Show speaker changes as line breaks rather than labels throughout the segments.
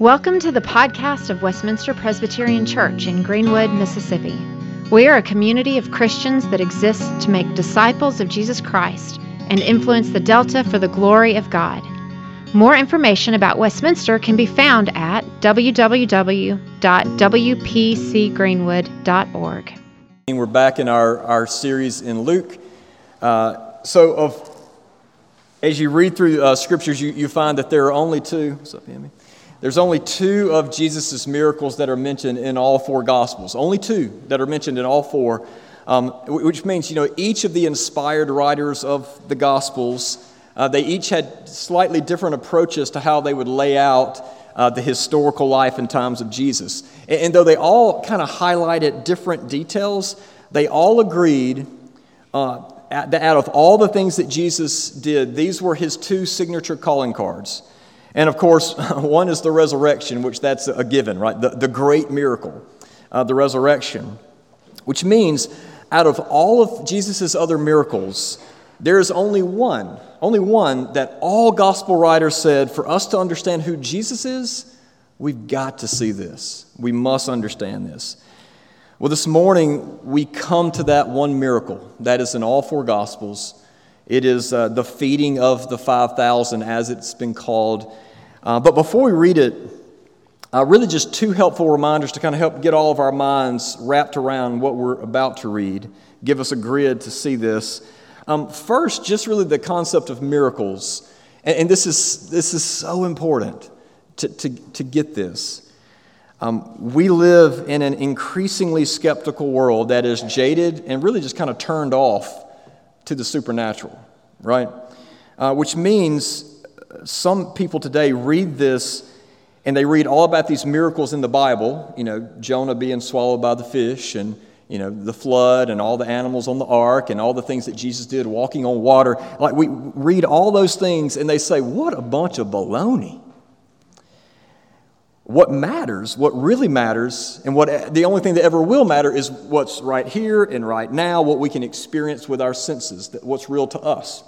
Welcome to the podcast of Westminster Presbyterian Church in Greenwood, Mississippi. We are a community of Christians that exists to make disciples of Jesus Christ and influence the Delta for the glory of God. More information about Westminster can be found at www.wpcgreenwood.org.
We're back in our, our series in Luke. Uh, so, of, as you read through uh, scriptures, you, you find that there are only two. What's up, Amy? There's only two of Jesus' miracles that are mentioned in all four Gospels. Only two that are mentioned in all four, um, which means, you know, each of the inspired writers of the Gospels, uh, they each had slightly different approaches to how they would lay out uh, the historical life and times of Jesus. And, and though they all kind of highlighted different details, they all agreed uh, that out of all the things that Jesus did, these were his two signature calling cards. And of course, one is the resurrection, which that's a given, right? The, the great miracle, uh, the resurrection, which means out of all of Jesus' other miracles, there is only one, only one that all gospel writers said for us to understand who Jesus is, we've got to see this. We must understand this. Well, this morning we come to that one miracle that is in all four gospels. It is uh, the feeding of the 5,000, as it's been called. Uh, but before we read it, uh, really just two helpful reminders to kind of help get all of our minds wrapped around what we're about to read, give us a grid to see this. Um, first, just really the concept of miracles. And, and, this, is, this is so important to, to, to get this. Um, we live in an increasingly skeptical world that is jaded and really just kind of turned off to the supernatural, right? Uh, which means some people today read this and they read all about these miracles in the Bible, you know, Jonah being swallowed by the fish and, you know, the flood and all the animals on the ark and all the things that Jesus did walking on water. Like we read all those things and they say, what a bunch of baloney. What matters, what really matters, and what the only thing that ever will matter is what's right here and right now, what we can experience with our senses, what's real to us.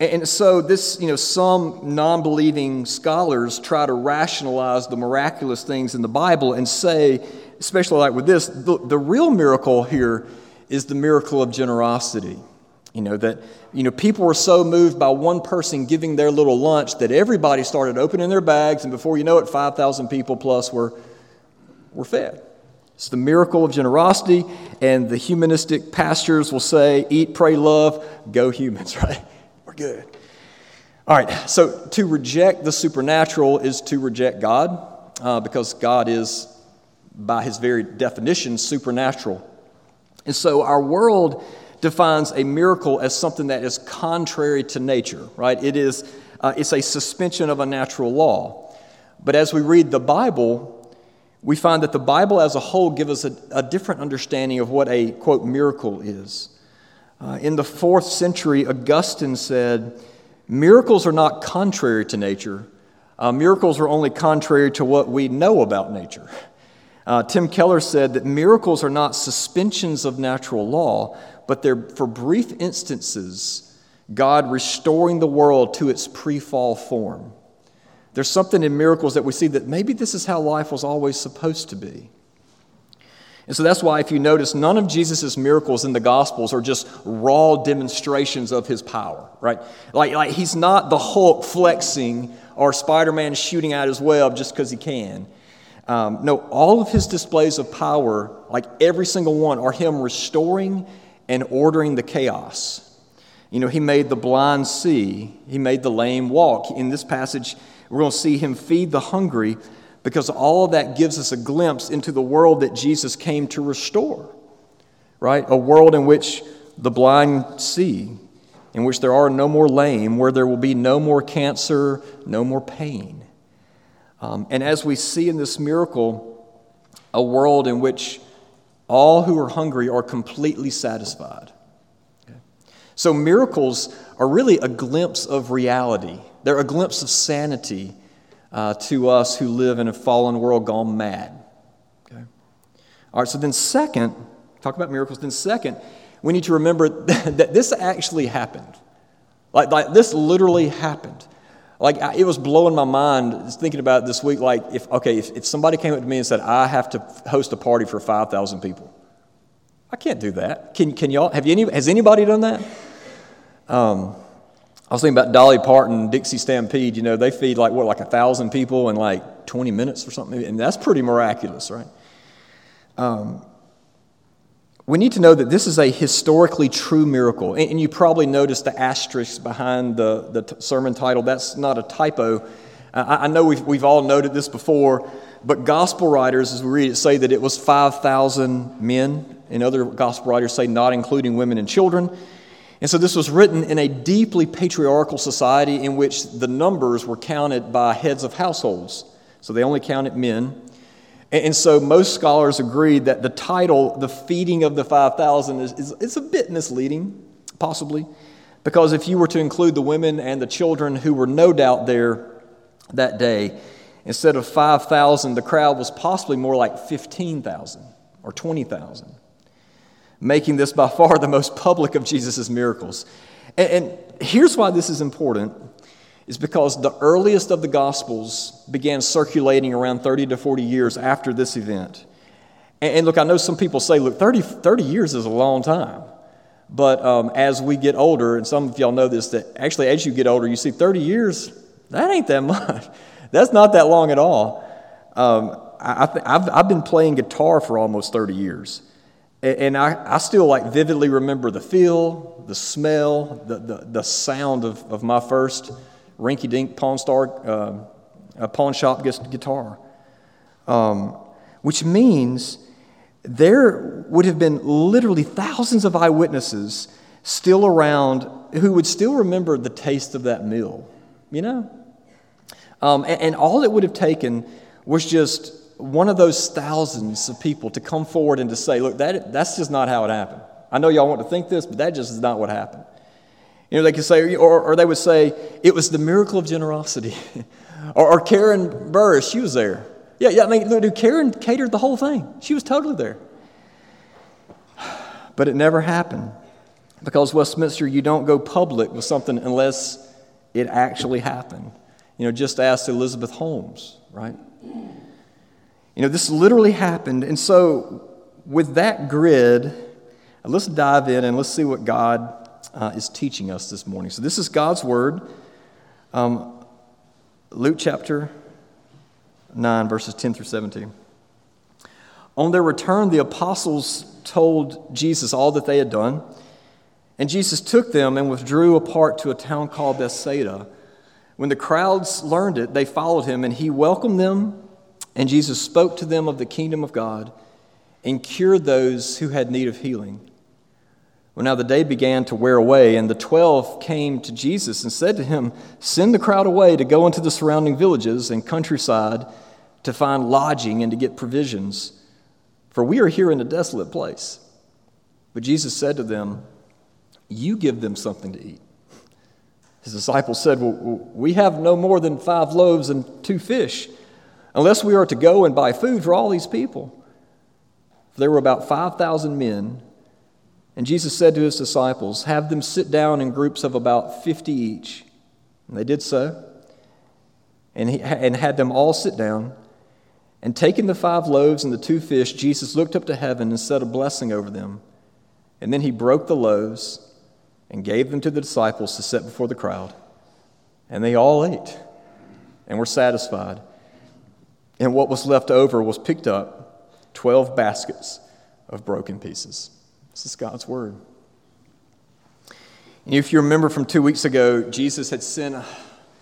And so, this, you know, some non believing scholars try to rationalize the miraculous things in the Bible and say, especially like with this, the, the real miracle here is the miracle of generosity. You know, that, you know, people were so moved by one person giving their little lunch that everybody started opening their bags, and before you know it, 5,000 people plus were, were fed. It's the miracle of generosity, and the humanistic pastors will say, eat, pray, love, go humans, right? Good. All right, so to reject the supernatural is to reject God, uh, because God is, by his very definition, supernatural. And so our world defines a miracle as something that is contrary to nature, right? It is, uh, it's a suspension of a natural law. But as we read the Bible, we find that the Bible as a whole gives us a, a different understanding of what a, quote, miracle is. Uh, in the fourth century, Augustine said, Miracles are not contrary to nature. Uh, miracles are only contrary to what we know about nature. Uh, Tim Keller said that miracles are not suspensions of natural law, but they're for brief instances, God restoring the world to its pre fall form. There's something in miracles that we see that maybe this is how life was always supposed to be. And so that's why, if you notice, none of Jesus' miracles in the Gospels are just raw demonstrations of his power, right? Like, like he's not the Hulk flexing or Spider Man shooting out his web just because he can. Um, no, all of his displays of power, like every single one, are him restoring and ordering the chaos. You know, he made the blind see, he made the lame walk. In this passage, we're going to see him feed the hungry because all of that gives us a glimpse into the world that Jesus came to restore, right? A world in which the blind see, in which there are no more lame, where there will be no more cancer, no more pain. Um, and as we see in this miracle, a world in which all who are hungry are completely satisfied. Okay? So, miracles are really a glimpse of reality, they're a glimpse of sanity uh, to us who live in a fallen world gone mad. Okay? All right, so then, second, talk about miracles. Then, second, we need to remember that this actually happened. Like, like this literally happened. Like, it was blowing my mind thinking about it this week. Like, if, okay, if, if somebody came up to me and said, I have to host a party for 5,000 people, I can't do that. Can, can y'all, have you any, has anybody done that? Um, I was thinking about Dolly Parton, Dixie Stampede. You know, they feed like, what, like a thousand people in like 20 minutes or something? And that's pretty miraculous, right? Um, we need to know that this is a historically true miracle. And, and you probably noticed the asterisk behind the, the t- sermon title. That's not a typo. Uh, I, I, know we've, we've all noted this before, but gospel writers, as we read it, say that it was 5,000 men, and other gospel writers say not including women and children. And so this was written in a deeply patriarchal society in which the numbers were counted by heads of households. So they only counted men. And so most scholars agree that the title, The Feeding of the 5,000, is, is, is, a bit misleading, possibly, because if you were to include the women and the children who were no doubt there that day, instead of 5,000, the crowd was possibly more like 15,000 or 20,000, making this by far the most public of Jesus' miracles. And, and here's why this is important is because the earliest of the Gospels began circulating around 30 to 40 years after this event. And, and look, I know some people say, look, 30, 30 years is a long time. But um, as we get older, and some of y'all know this, that actually as you get older, you see 30 years, that ain't that much. That's not that long at all. Um, I, have I've been playing guitar for almost 30 years. And I, I still like vividly remember the feel, the smell, the, the, the sound of, of my first rinky dink Pawn Star, uh, a pawn shop guitar. Um, which means there would have been literally thousands of eyewitnesses still around who would still remember the taste of that meal, you know? Um, and, and all it would have taken was just one of those thousands of people to come forward and to say, look, that, that's just not how it happened. I know y'all want to think this, but that just is not what happened. You know, they could say, or, or they would say, it was the miracle of generosity. or, or, Karen Burris, she was there. Yeah, yeah, I mean, dude, Karen catered the whole thing. She was totally there. But it never happened. Because Westminster, you don't go public with something unless it actually happened. You know, just ask Elizabeth Holmes, right? You know, this literally happened. And so, with that grid, let's dive in and let's see what God uh, is teaching us this morning. So, this is God's Word. Um, Luke chapter 9, verses 10 through 17. On their return, the apostles told Jesus all that they had done. And Jesus took them and withdrew apart to a town called Bethsaida. When the crowds learned it, they followed him, and he welcomed them. And Jesus spoke to them of the kingdom of God and cured those who had need of healing. Well, now the day began to wear away, and the twelve came to Jesus and said to him, Send the crowd away to go into the surrounding villages and countryside to find lodging and to get provisions, for we are here in a desolate place. But Jesus said to them, You give them something to eat. His disciples said, Well, we have no more than five loaves and two fish, unless we are to go and buy food for all these people. For there were about 5,000 men. And Jesus said to his disciples, Have them sit down in groups of about 50 each. And they did so, and, he, and had them all sit down. And taking the five loaves and the two fish, Jesus looked up to heaven and said a blessing over them. And then he broke the loaves and gave them to the disciples to set before the crowd. And they all ate and were satisfied. And what was left over was picked up 12 baskets of broken pieces. This is God's word. And if you remember from two weeks ago, Jesus had sent,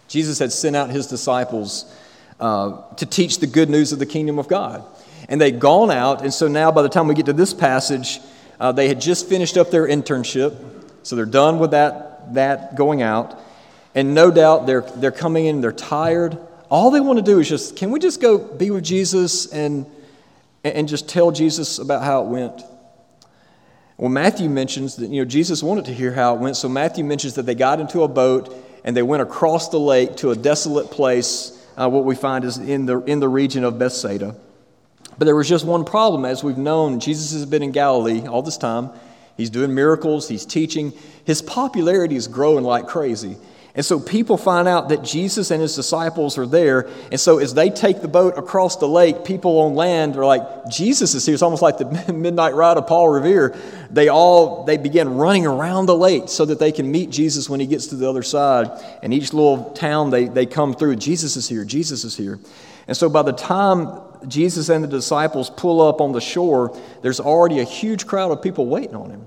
Jesus had sent out his disciples uh, to teach the good news of the kingdom of God. And they'd gone out, and so now by the time we get to this passage, uh, they had just finished up their internship. So they're done with that, that going out. And no doubt they're, they're coming in, they're tired. All they want to do is just, can we just go be with Jesus and, and just tell Jesus about how it went? Well, Matthew mentions that you know Jesus wanted to hear how it went, so Matthew mentions that they got into a boat and they went across the lake to a desolate place. Uh, what we find is in the in the region of Bethsaida. But there was just one problem, as we've known. Jesus has been in Galilee all this time. He's doing miracles. He's teaching. His popularity is growing like crazy. And so people find out that Jesus and his disciples are there. And so as they take the boat across the lake, people on land are like, Jesus is here. It's almost like the midnight ride of Paul Revere. They all they begin running around the lake so that they can meet Jesus when he gets to the other side. And each little town they, they come through, Jesus is here, Jesus is here. And so by the time Jesus and the disciples pull up on the shore, there's already a huge crowd of people waiting on him,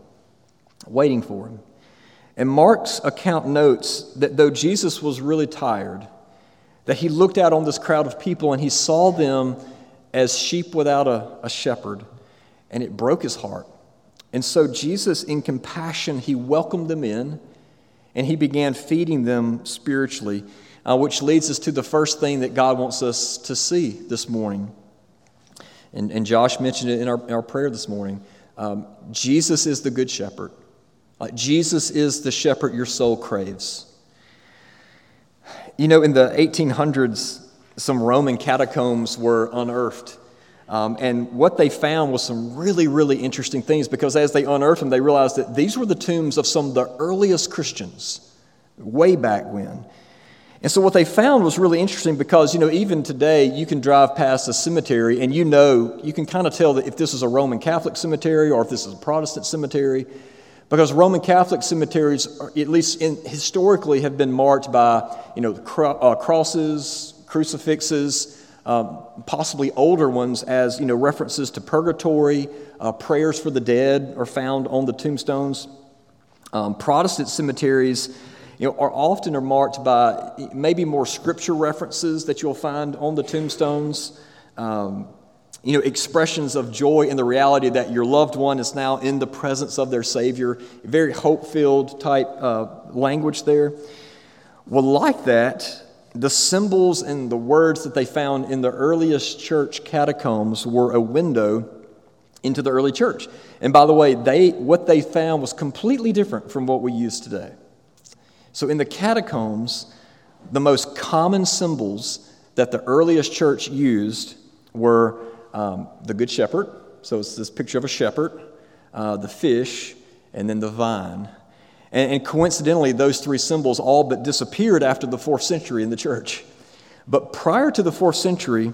waiting for him. And Mark's account notes that though Jesus was really tired, that he looked out on this crowd of people and he saw them as sheep without a, a shepherd, and it broke his heart. And so Jesus, in compassion, he welcomed them in and he began feeding them spiritually, uh, which leads us to the first thing that God wants us to see this morning. And, and Josh mentioned it in our, in our prayer this morning. Um, Jesus is the good shepherd. Like Jesus is the shepherd your soul craves. You know, in the 1800s, some Roman catacombs were unearthed. Um, and what they found was some really, really interesting things because as they unearthed them, they realized that these were the tombs of some of the earliest Christians way back when. And so what they found was really interesting because, you know, even today you can drive past a cemetery and you know, you can kind of tell that if this is a Roman Catholic cemetery or if this is a Protestant cemetery because Roman Catholic cemeteries, at least in, historically, have been marked by you know, cro- uh, crosses, crucifixes, um, possibly older ones as you know, references to purgatory, uh, prayers for the dead are found on the tombstones. Um, Protestant cemeteries you know, are often are marked by maybe more scripture references that you'll find on the tombstones. Um, you know, expressions of joy in the reality that your loved one is now in the presence of their Savior. Very hope filled type uh, language there. Well, like that, the symbols and the words that they found in the earliest church catacombs were a window into the early church. And by the way, they, what they found was completely different from what we use today. So in the catacombs, the most common symbols that the earliest church used were um, the Good Shepherd. So it's this picture of a shepherd, uh, the fish, and then the vine. And, and coincidentally, those three symbols all but disappeared after the fourth century in the church. But prior to the fourth century,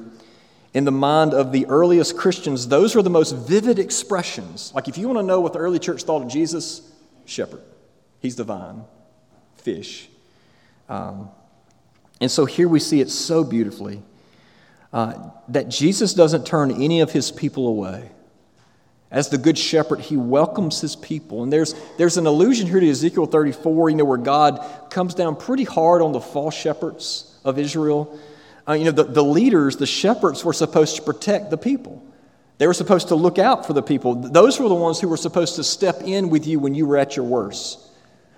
in the mind of the earliest Christians, those were the most vivid expressions. Like if you want to know what the early church thought of Jesus, shepherd. He's the vine, fish. Um, and so here we see it so beautifully uh, that Jesus doesn't turn any of his people away. As the good shepherd, he welcomes his people. And there's, there's an allusion here to Ezekiel 34, you know, where God comes down pretty hard on the false shepherds of Israel. Uh, you know, the, the leaders, the shepherds, were supposed to protect the people. They were supposed to look out for the people. Those were the ones who were supposed to step in with you when you were at your worst.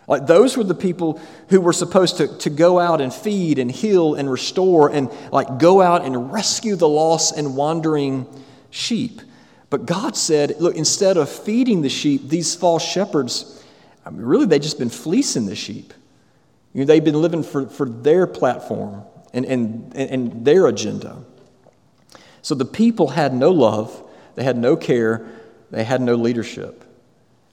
Like those were the people who were supposed to, to go out and feed and heal and restore and like go out and rescue the lost and wandering sheep. But God said, look, instead of feeding the sheep, these false shepherds, I mean, really, they've just been fleecing the sheep. You know, they've been living for, for their platform and, and, and their agenda. So the people had no love, they had no care, they had no leadership.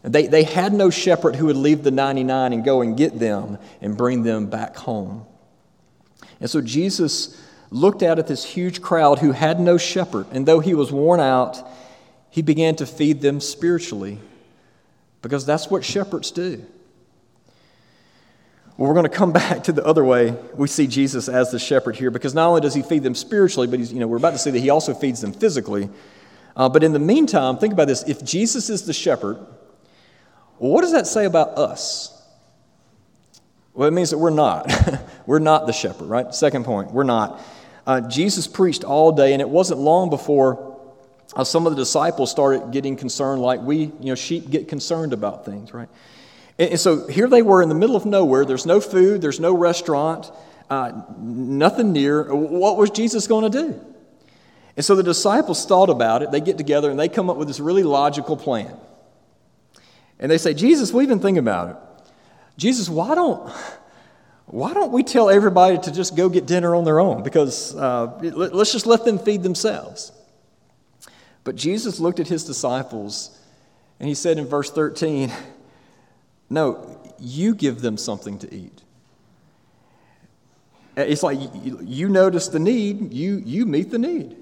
They, they had no shepherd who would leave the 99 and go and get them and bring them back home. And so Jesus looked out at this huge crowd who had no shepherd, and though he was worn out, he began to feed them spiritually because that's what shepherds do. Well, we're going to come back to the other way we see Jesus as the shepherd here because not only does he feed them spiritually, but he's, you know, we're about to see that he also feeds them physically. Uh, but in the meantime, think about this if Jesus is the shepherd, well, what does that say about us? Well, it means that we're not. we're not the shepherd, right? Second point, we're not. Uh, Jesus preached all day, and it wasn't long before uh, some of the disciples started getting concerned, like we, you know, sheep get concerned about things, right? And, and so here they were in the middle of nowhere. There's no food, there's no restaurant, uh, nothing near. What was Jesus going to do? And so the disciples thought about it. They get together and they come up with this really logical plan. And they say, Jesus, we've been thinking about it. Jesus, why don't, why don't we tell everybody to just go get dinner on their own? Because uh, let's just let them feed themselves. But Jesus looked at his disciples and he said in verse 13, No, you give them something to eat. It's like you, you notice the need, you, you meet the need.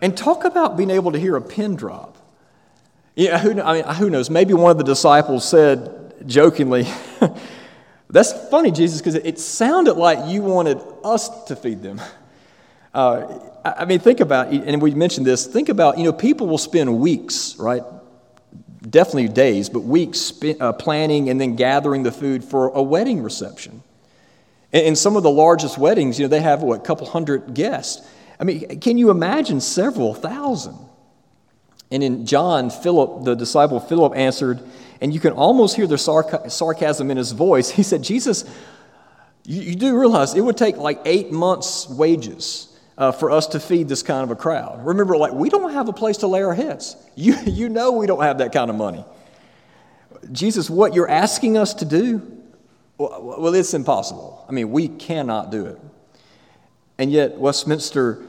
And talk about being able to hear a pin drop. Yeah, who, I mean, who knows? Maybe one of the disciples said jokingly, That's funny, Jesus, because it sounded like you wanted us to feed them. Uh, I mean, think about, and we mentioned this, think about, you know, people will spend weeks, right? Definitely days, but weeks uh, planning and then gathering the food for a wedding reception. In some of the largest weddings, you know, they have, what, a couple hundred guests. I mean, can you imagine several thousand? And in John, Philip, the disciple Philip answered, and you can almost hear the sarc- sarcasm in his voice. He said, Jesus, you, you, do realize it would take like eight months' wages uh, for us to feed this kind of a crowd. Remember, like, we don't have a place to lay our heads. You, you know we don't have that kind of money. Jesus, what you're asking us to do, well, well it's impossible. I mean, we cannot do it. And yet, Westminster,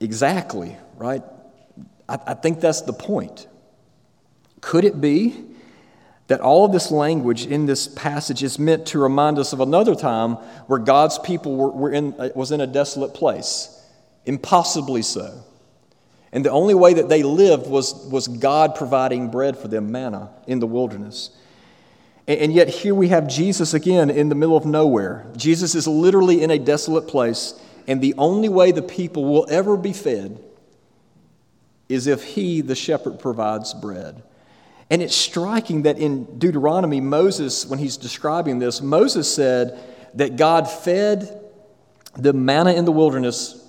exactly, right? I, I think that's the point. Could it be that all of this language in this passage is meant to remind us of another time where God's people were, were in, uh, was in a desolate place? Impossibly so. And the only way that they lived was, was God providing bread for them, manna, in the wilderness. And, and yet, here we have Jesus again in the middle of nowhere. Jesus is literally in a desolate place, and the only way the people will ever be fed is if He, the shepherd, provides bread. And it's striking that in Deuteronomy, Moses, when he's describing this, Moses said that God fed the manna in the wilderness.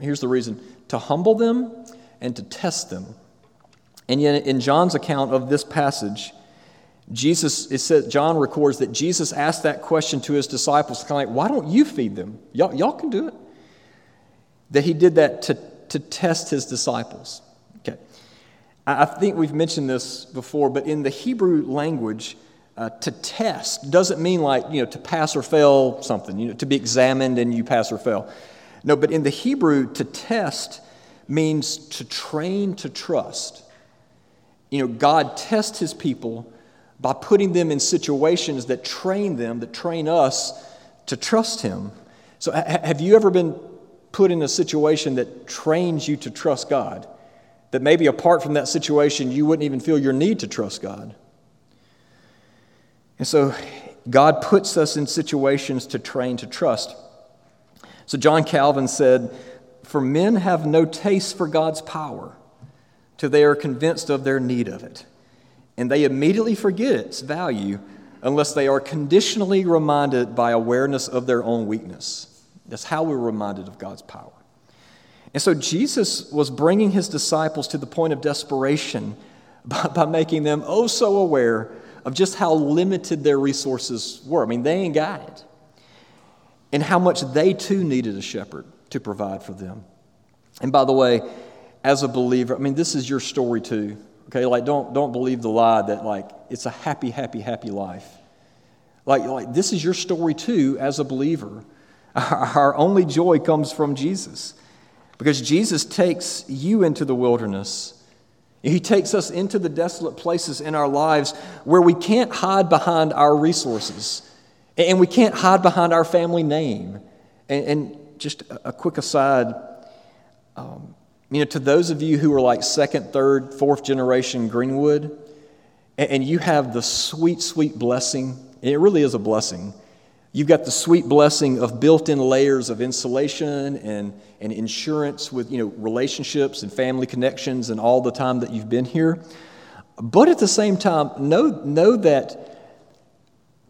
Here's the reason to humble them and to test them. And yet, in John's account of this passage, Jesus, it says, John records that Jesus asked that question to his disciples, kind of like, why don't you feed them? Y'all, y'all can do it. That he did that to, to test his disciples. I think we've mentioned this before, but in the Hebrew language, uh, to test doesn't mean like, you know, to pass or fail something, you know, to be examined and you pass or fail. No, but in the Hebrew, to test means to train to trust. You know, God tests his people by putting them in situations that train them, that train us to trust him. So, have you ever been put in a situation that trains you to trust God? That maybe apart from that situation, you wouldn't even feel your need to trust God. And so God puts us in situations to train to trust. So John Calvin said, For men have no taste for God's power till they are convinced of their need of it. And they immediately forget its value unless they are conditionally reminded by awareness of their own weakness. That's how we're reminded of God's power. And so Jesus was bringing his disciples to the point of desperation by, by, making them oh so aware of just how limited their resources were. I mean, they ain't got it. And how much they too needed a shepherd to provide for them. And by the way, as a believer, I mean, this is your story too. Okay, like don't, don't believe the lie that like it's a happy, happy, happy life. Like, like this is your story too as a believer. Our only joy comes from Jesus. Because Jesus takes you into the wilderness. He takes us into the desolate places in our lives where we can't hide behind our resources and we can't hide behind our family name. And, and just a, quick aside um, you know, to those of you who are like second, third, fourth generation Greenwood, and, and you have the sweet, sweet blessing, it really is a blessing You've got the sweet blessing of built in layers of insulation and, and insurance with you know, relationships and family connections and all the time that you've been here. But at the same time, know, know that,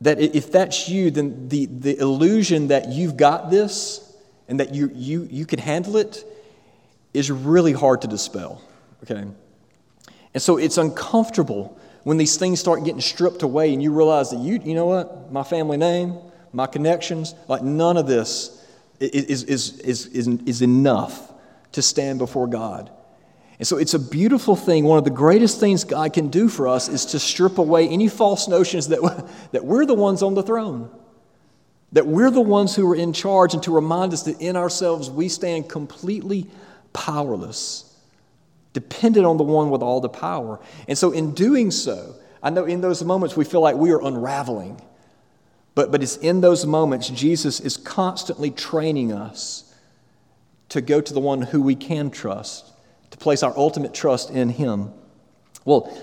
that if that's you, then the, the illusion that you've got this and that you, you, you can handle it is really hard to dispel. Okay? And so it's uncomfortable when these things start getting stripped away and you realize that you, you know what, my family name, my connections, like none of this is, is, is, is, is enough to stand before God. And so it's a beautiful thing. One of the greatest things God can do for us is to strip away any false notions that, that we're the ones on the throne, that we're the ones who are in charge, and to remind us that in ourselves we stand completely powerless, dependent on the one with all the power. And so in doing so, I know in those moments we feel like we are unraveling But, but it's in those moments Jesus is constantly training us to go to the one who we can trust, to place our ultimate trust in him. Well,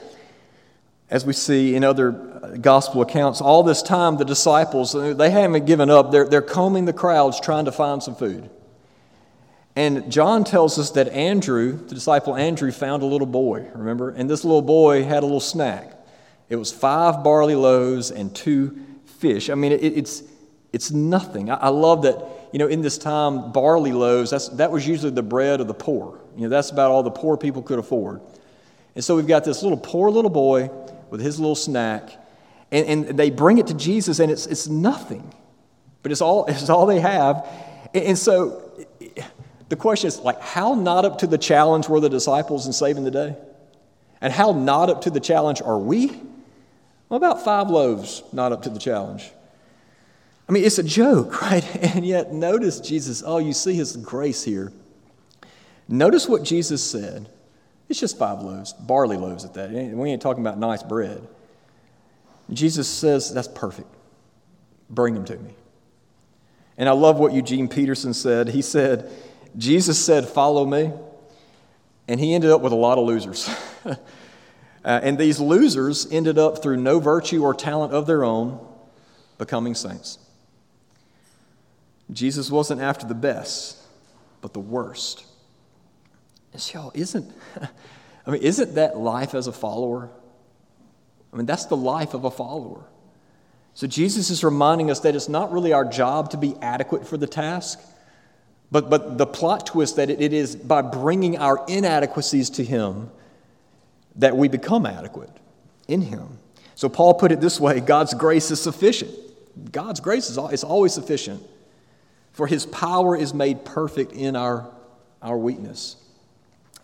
as we see in other uh, gospel accounts, all this time the disciples, uh, they haven't given up. They're, they're combing the crowds trying to find some food. And John tells us that Andrew, the disciple Andrew, found a little boy, remember? And this little boy had a little snack. It was five barley loaves and two fish. I mean, it, it's, it's nothing. I, I, love that, you know, in this time, barley loaves, that's, that was usually the bread of the poor. You know, that's about all the poor people could afford. And so we've got this little poor little boy with his little snack, and, and they bring it to Jesus, and it's, it's nothing. But it's all, it's all they have. And, and so the question is, like, how not up to the challenge were the disciples in saving the day? And how not up to the challenge are we? Well, about five loaves not up to the challenge. I mean, it's a joke, right? And yet, notice Jesus, oh, you see his grace here. Notice what Jesus said. It's just five loaves, barley loaves at that. We ain't talking about nice bread. Jesus says, that's perfect. Bring them to me. And I love what Eugene Peterson said. He said, Jesus said, Follow me. And he ended up with a lot of losers. Uh, and these losers ended up, through no virtue or talent of their own, becoming saints. Jesus wasn't after the best, but the worst. And y'all, isn't, I mean, isn't that life as a follower? I mean, that's the life of a follower. So Jesus is reminding us that it's not really our job to be adequate for the task, but, but the plot twist that it, it is by bringing our inadequacies to Him that we become adequate in Him. So Paul put it this way God's grace is sufficient. God's grace is, always sufficient, for His power is made perfect in our, our weakness.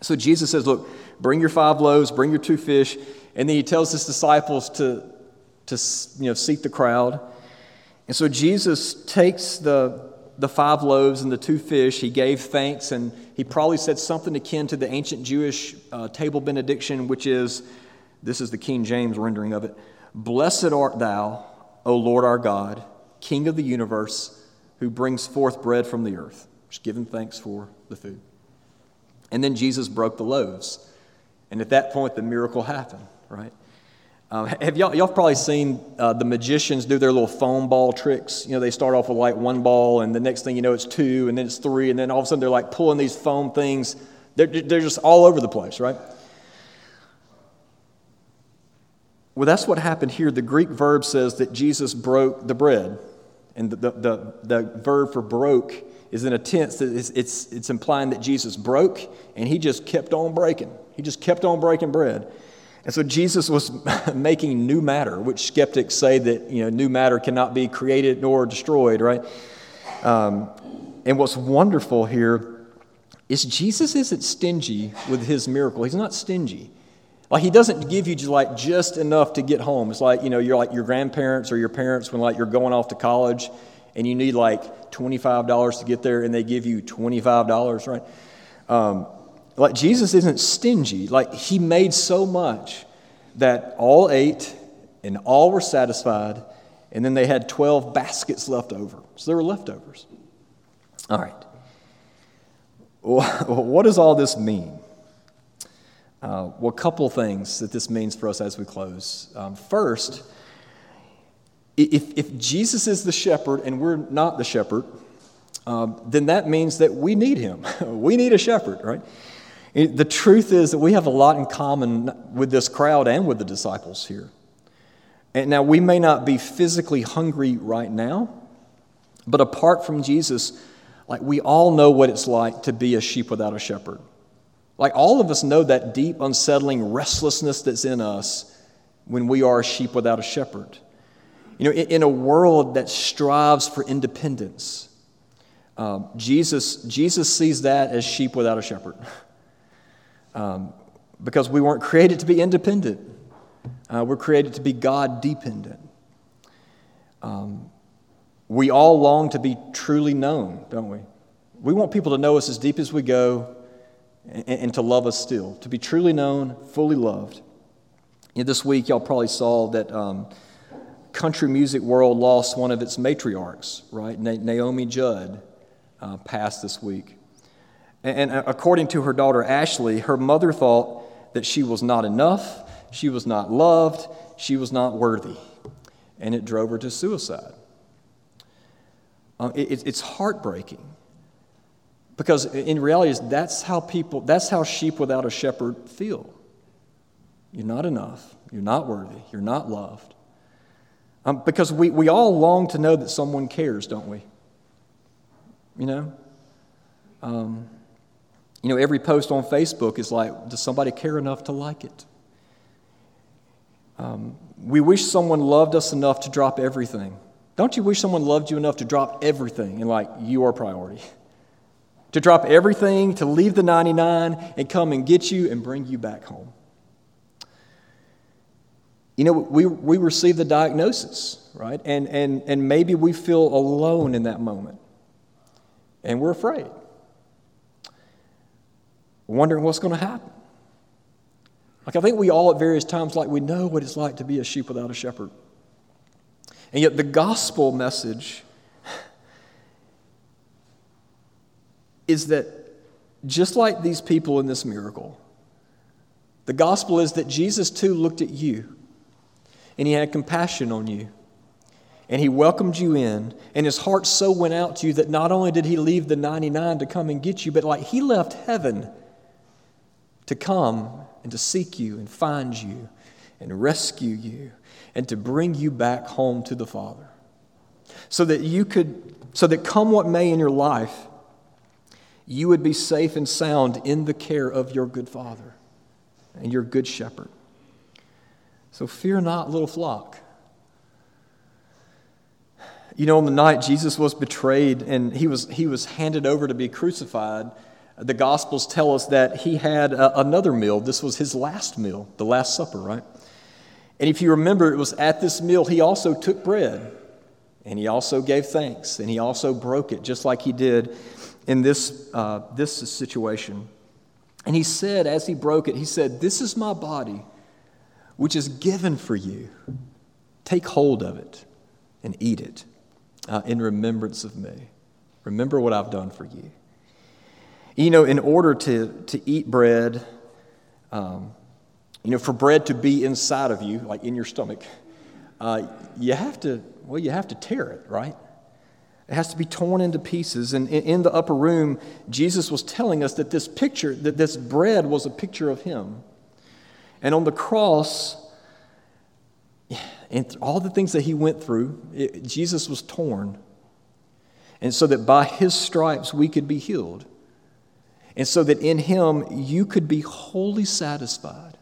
So Jesus says, Look, bring your five loaves, bring your two fish. And then he tells his disciples to, to you know, seat the crowd. And so Jesus takes the, the five loaves and the two fish, he gave thanks, and he probably said something akin to the ancient Jewish uh, table benediction, which is this is the King James rendering of it Blessed art thou, O Lord our God, King of the universe, who brings forth bread from the earth. Just giving thanks for the food. And then Jesus broke the loaves. And at that point, the miracle happened, right? Um, have y'all, y'all probably seen uh, the magicians do their little foam ball tricks? You know, they start off with like one ball, and the next thing you know, it's two, and then it's three, and then all of a sudden they're like pulling these foam things. They're, they're just all over the place, right? Well, that's what happened here. The Greek verb says that Jesus broke the bread, and the, the, the, the verb for broke is in a tense that it's, it's, it's implying that Jesus broke, and he just kept on breaking. He just kept on breaking bread. And so Jesus was making new matter, which skeptics say that you know, new matter cannot be created nor destroyed, right? Um, and what's wonderful here is Jesus isn't stingy with his miracle. He's not stingy. Like he doesn't give you just like just enough to get home. It's like, you know, you're like your grandparents or your parents when like you're going off to college and you need like $25 to get there and they give you $25, right? Um, like Jesus isn't stingy. Like he made so much that all ate and all were satisfied, and then they had 12 baskets left over. So there were leftovers. All right. Well, what does all this mean? Uh, well, a couple things that this means for us as we close. Um, first, if, if Jesus is the shepherd and we're not the shepherd, um, then that means that we need him. we need a shepherd, right? The truth is that we have a lot in common with this crowd and with the disciples here. And now, we may not be physically hungry right now, but apart from Jesus, like we all know what it's like to be a sheep without a shepherd. Like all of us know that deep, unsettling restlessness that's in us when we are a sheep without a shepherd. You know, in, in a world that strives for independence, um, Jesus, Jesus sees that as sheep without a shepherd. Um, because we weren't created to be independent, uh, we're created to be God dependent. Um, we all long to be truly known, don't we? We want people to know us as deep as we go and, and to love us still, to be truly known, fully loved. You know, this week, y'all probably saw that um, country music world lost one of its matriarchs, right? Na- Naomi Judd uh, passed this week. And, according to her daughter Ashley, her mother thought that she was not enough, she was not loved, she was not worthy. And it drove her to suicide. Uh, it, it's heartbreaking. Because in reality, that's how people, that's how sheep without a shepherd feel. You're not enough. You're not worthy. You're not loved. Um, because we, we all long to know that someone cares, don't we? You know? Um, you know, every post on Facebook is like, does somebody care enough to like it? Um, we wish someone loved us enough to drop everything. Don't you wish someone loved you enough to drop everything and like you are priority? to drop everything, to leave the 99 and come and get you and bring you back home. You know, we, we receive the diagnosis, right? And, and, and maybe we feel alone in that moment. And we're afraid, wondering what's going to happen. Like, I think we all at various times, like, we know what it's like to be a sheep without a shepherd. And yet, the gospel message is that just like these people in this miracle, the gospel is that Jesus too looked at you and he had compassion on you. And he welcomed you in, and his heart so went out to you that not only did he leave the 99 to come and get you, but like he left heaven to come and to seek you and find you and rescue you and to bring you back home to the Father. So that you could, so that come what may in your life, you would be safe and sound in the care of your good Father and your good shepherd. So fear not, little flock. You know, on the night Jesus was betrayed and he was, he was handed over to be crucified, the Gospels tell us that he had a, another meal. This was his last meal, the Last Supper, right? And if you remember, it was at this meal he also took bread and he also gave thanks and he also broke it, just like he did in this, uh, this situation. And he said, as he broke it, he said, This is my body which is given for you. Take hold of it and eat it uh, in remembrance of me. Remember what I've done for you. You know, in order to, to eat bread, um, you know, for bread to be inside of you, like in your stomach, uh, you have to, well, you have to tear it, right? It has to be torn into pieces. And in the upper room, Jesus was telling us that this picture, that this bread was a picture of Him. And on the cross, and all the things that he went through, it, Jesus was torn. And so that by his stripes we could be healed. And so that in him you could be wholly satisfied.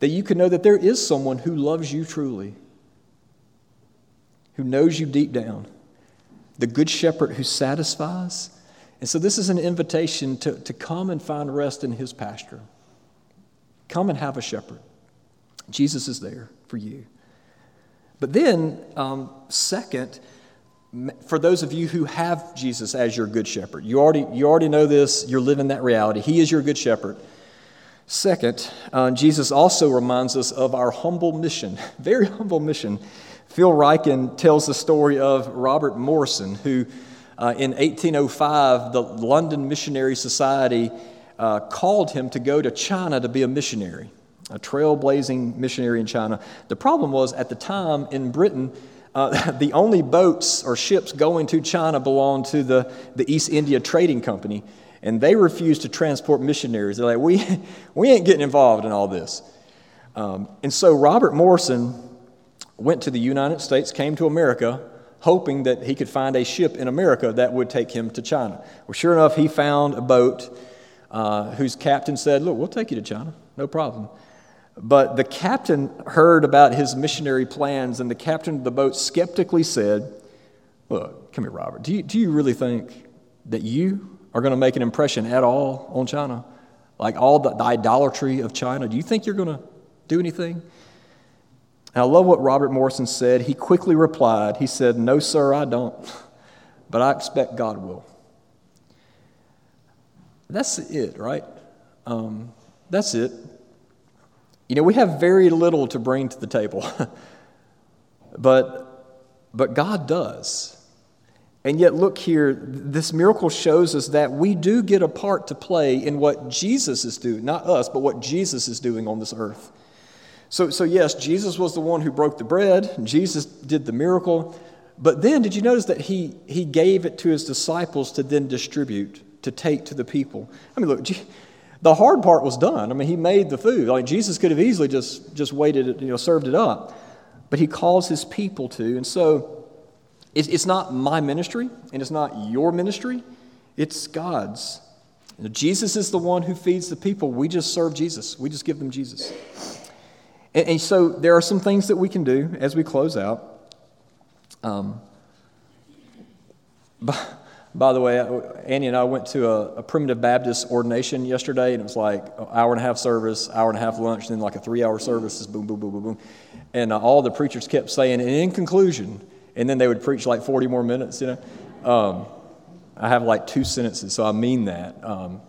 That you could know that there is someone who loves you truly, who knows you deep down, the good shepherd who satisfies. And so this is an invitation to, to come and find rest in his pasture. Come and have a shepherd. Jesus is there for you. But then, um, second, for those of you who have Jesus as your good shepherd, you already, you already know this, you're living that reality. He is your good shepherd. Second, uh, Jesus also reminds us of our humble mission, very humble mission. Phil Ryken tells the story of Robert Morrison, who uh, in 1805, the London Missionary Society uh, called him to go to China to be a missionary, a trailblazing missionary in China. The problem was at the time in Britain, uh, the only boats or ships going to China belonged to the, the East India Trading Company, and they refused to transport missionaries. They're like, we, we ain't getting involved in all this. Um, and so Robert Morrison went to the United States, came to America, hoping that he could find a ship in America that would take him to China. Well, sure enough, he found a boat uh, whose captain said, Look, we'll take you to China, no problem. But the captain heard about his missionary plans, and the captain of the boat skeptically said, Look, come here, Robert. Do you, do you really think that you are going to make an impression at all on China? Like all the, the idolatry of China? Do you think you're going to do anything? And I love what Robert Morrison said. He quickly replied, He said, No, sir, I don't, but I expect God will. That's it, right? Um, that's it. You know, we have very little to bring to the table. but, but God does. And yet, look here, this miracle shows us that we do get a part to play in what Jesus is doing, not us, but what Jesus is doing on this earth. So, so yes, Jesus was the one who broke the bread, Jesus did the miracle, but then did you notice that he, he gave it to his disciples to then distribute, to take to the people? I mean, look, the hard part was done. I mean, he made the food. Like Jesus could have easily just, just waited, it, you know, served it up. But he calls his people to. And so it's, it's not my ministry and it's not your ministry, it's God's. Jesus is the one who feeds the people. We just serve Jesus, we just give them Jesus. And, and so there are some things that we can do as we close out. Um, but, by the way, Annie and I went to a, a, primitive Baptist ordination yesterday, and it was like an hour and a half service, hour and a half lunch, and then like a three hour service, boom, boom, boom, boom, boom. And uh, all the preachers kept saying, and in conclusion, and then they would preach like 40 more minutes, you know. Um, I have like two sentences, so I mean that. Um,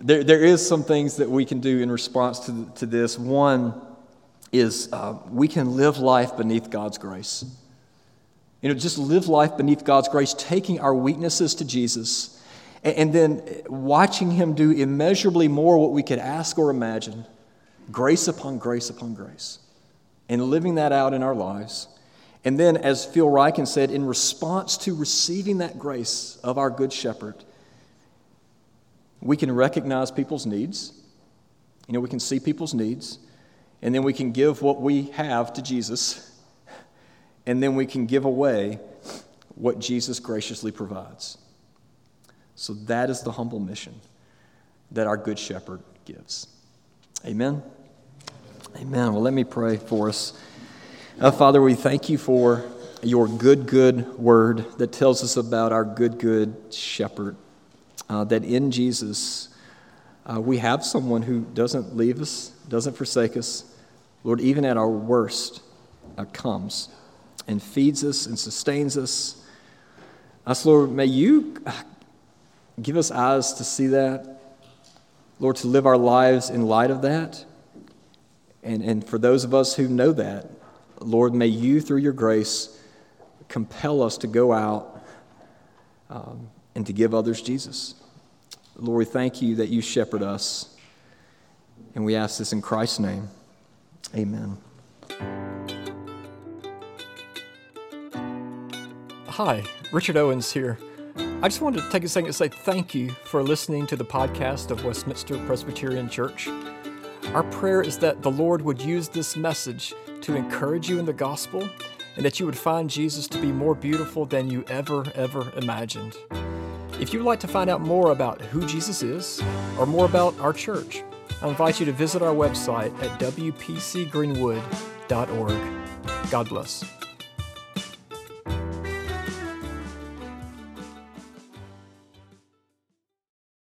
there, there is some things that we can do in response to, to this. One is uh, we can live life beneath God's grace. You know, just live life beneath God's grace, taking our weaknesses to Jesus and, and then watching Him do immeasurably more what we could ask or imagine grace upon grace upon grace, and living that out in our lives. And then, as Phil Ryken said, in response to receiving that grace of our Good Shepherd, we can recognize people's needs. You know, we can see people's needs, and then we can give what we have to Jesus and then we can give away what Jesus graciously provides. So that is the humble mission that our Good Shepherd gives. Amen. Amen. Well, let me pray for us. Uh, Father, we thank you for your good, good word that tells us about our good, good shepherd. Uh, that in Jesus, uh, we have someone who doesn't leave us, doesn't forsake us. Lord, even at our worst, uh, comes and feeds us and sustains us. Us, Lord, may you give us eyes to see that. Lord, to live our lives in light of that. And, and for those of us who know that, Lord, may you, through your grace, compel us to go out um, and to give others Jesus. Lord, we thank you that you shepherd us. And we ask this in Christ's name. Amen.
Hi, Richard Owens here. I just wanted to take a second to say thank you for listening to the podcast of Westminster Presbyterian Church. Our prayer is that the Lord would use this message to encourage you in the gospel and that you would find Jesus to be more beautiful than you ever, ever imagined. If you'd like to find out more about who Jesus is or more about our church, I invite you to visit our website at wpcgreenwood.org. God bless.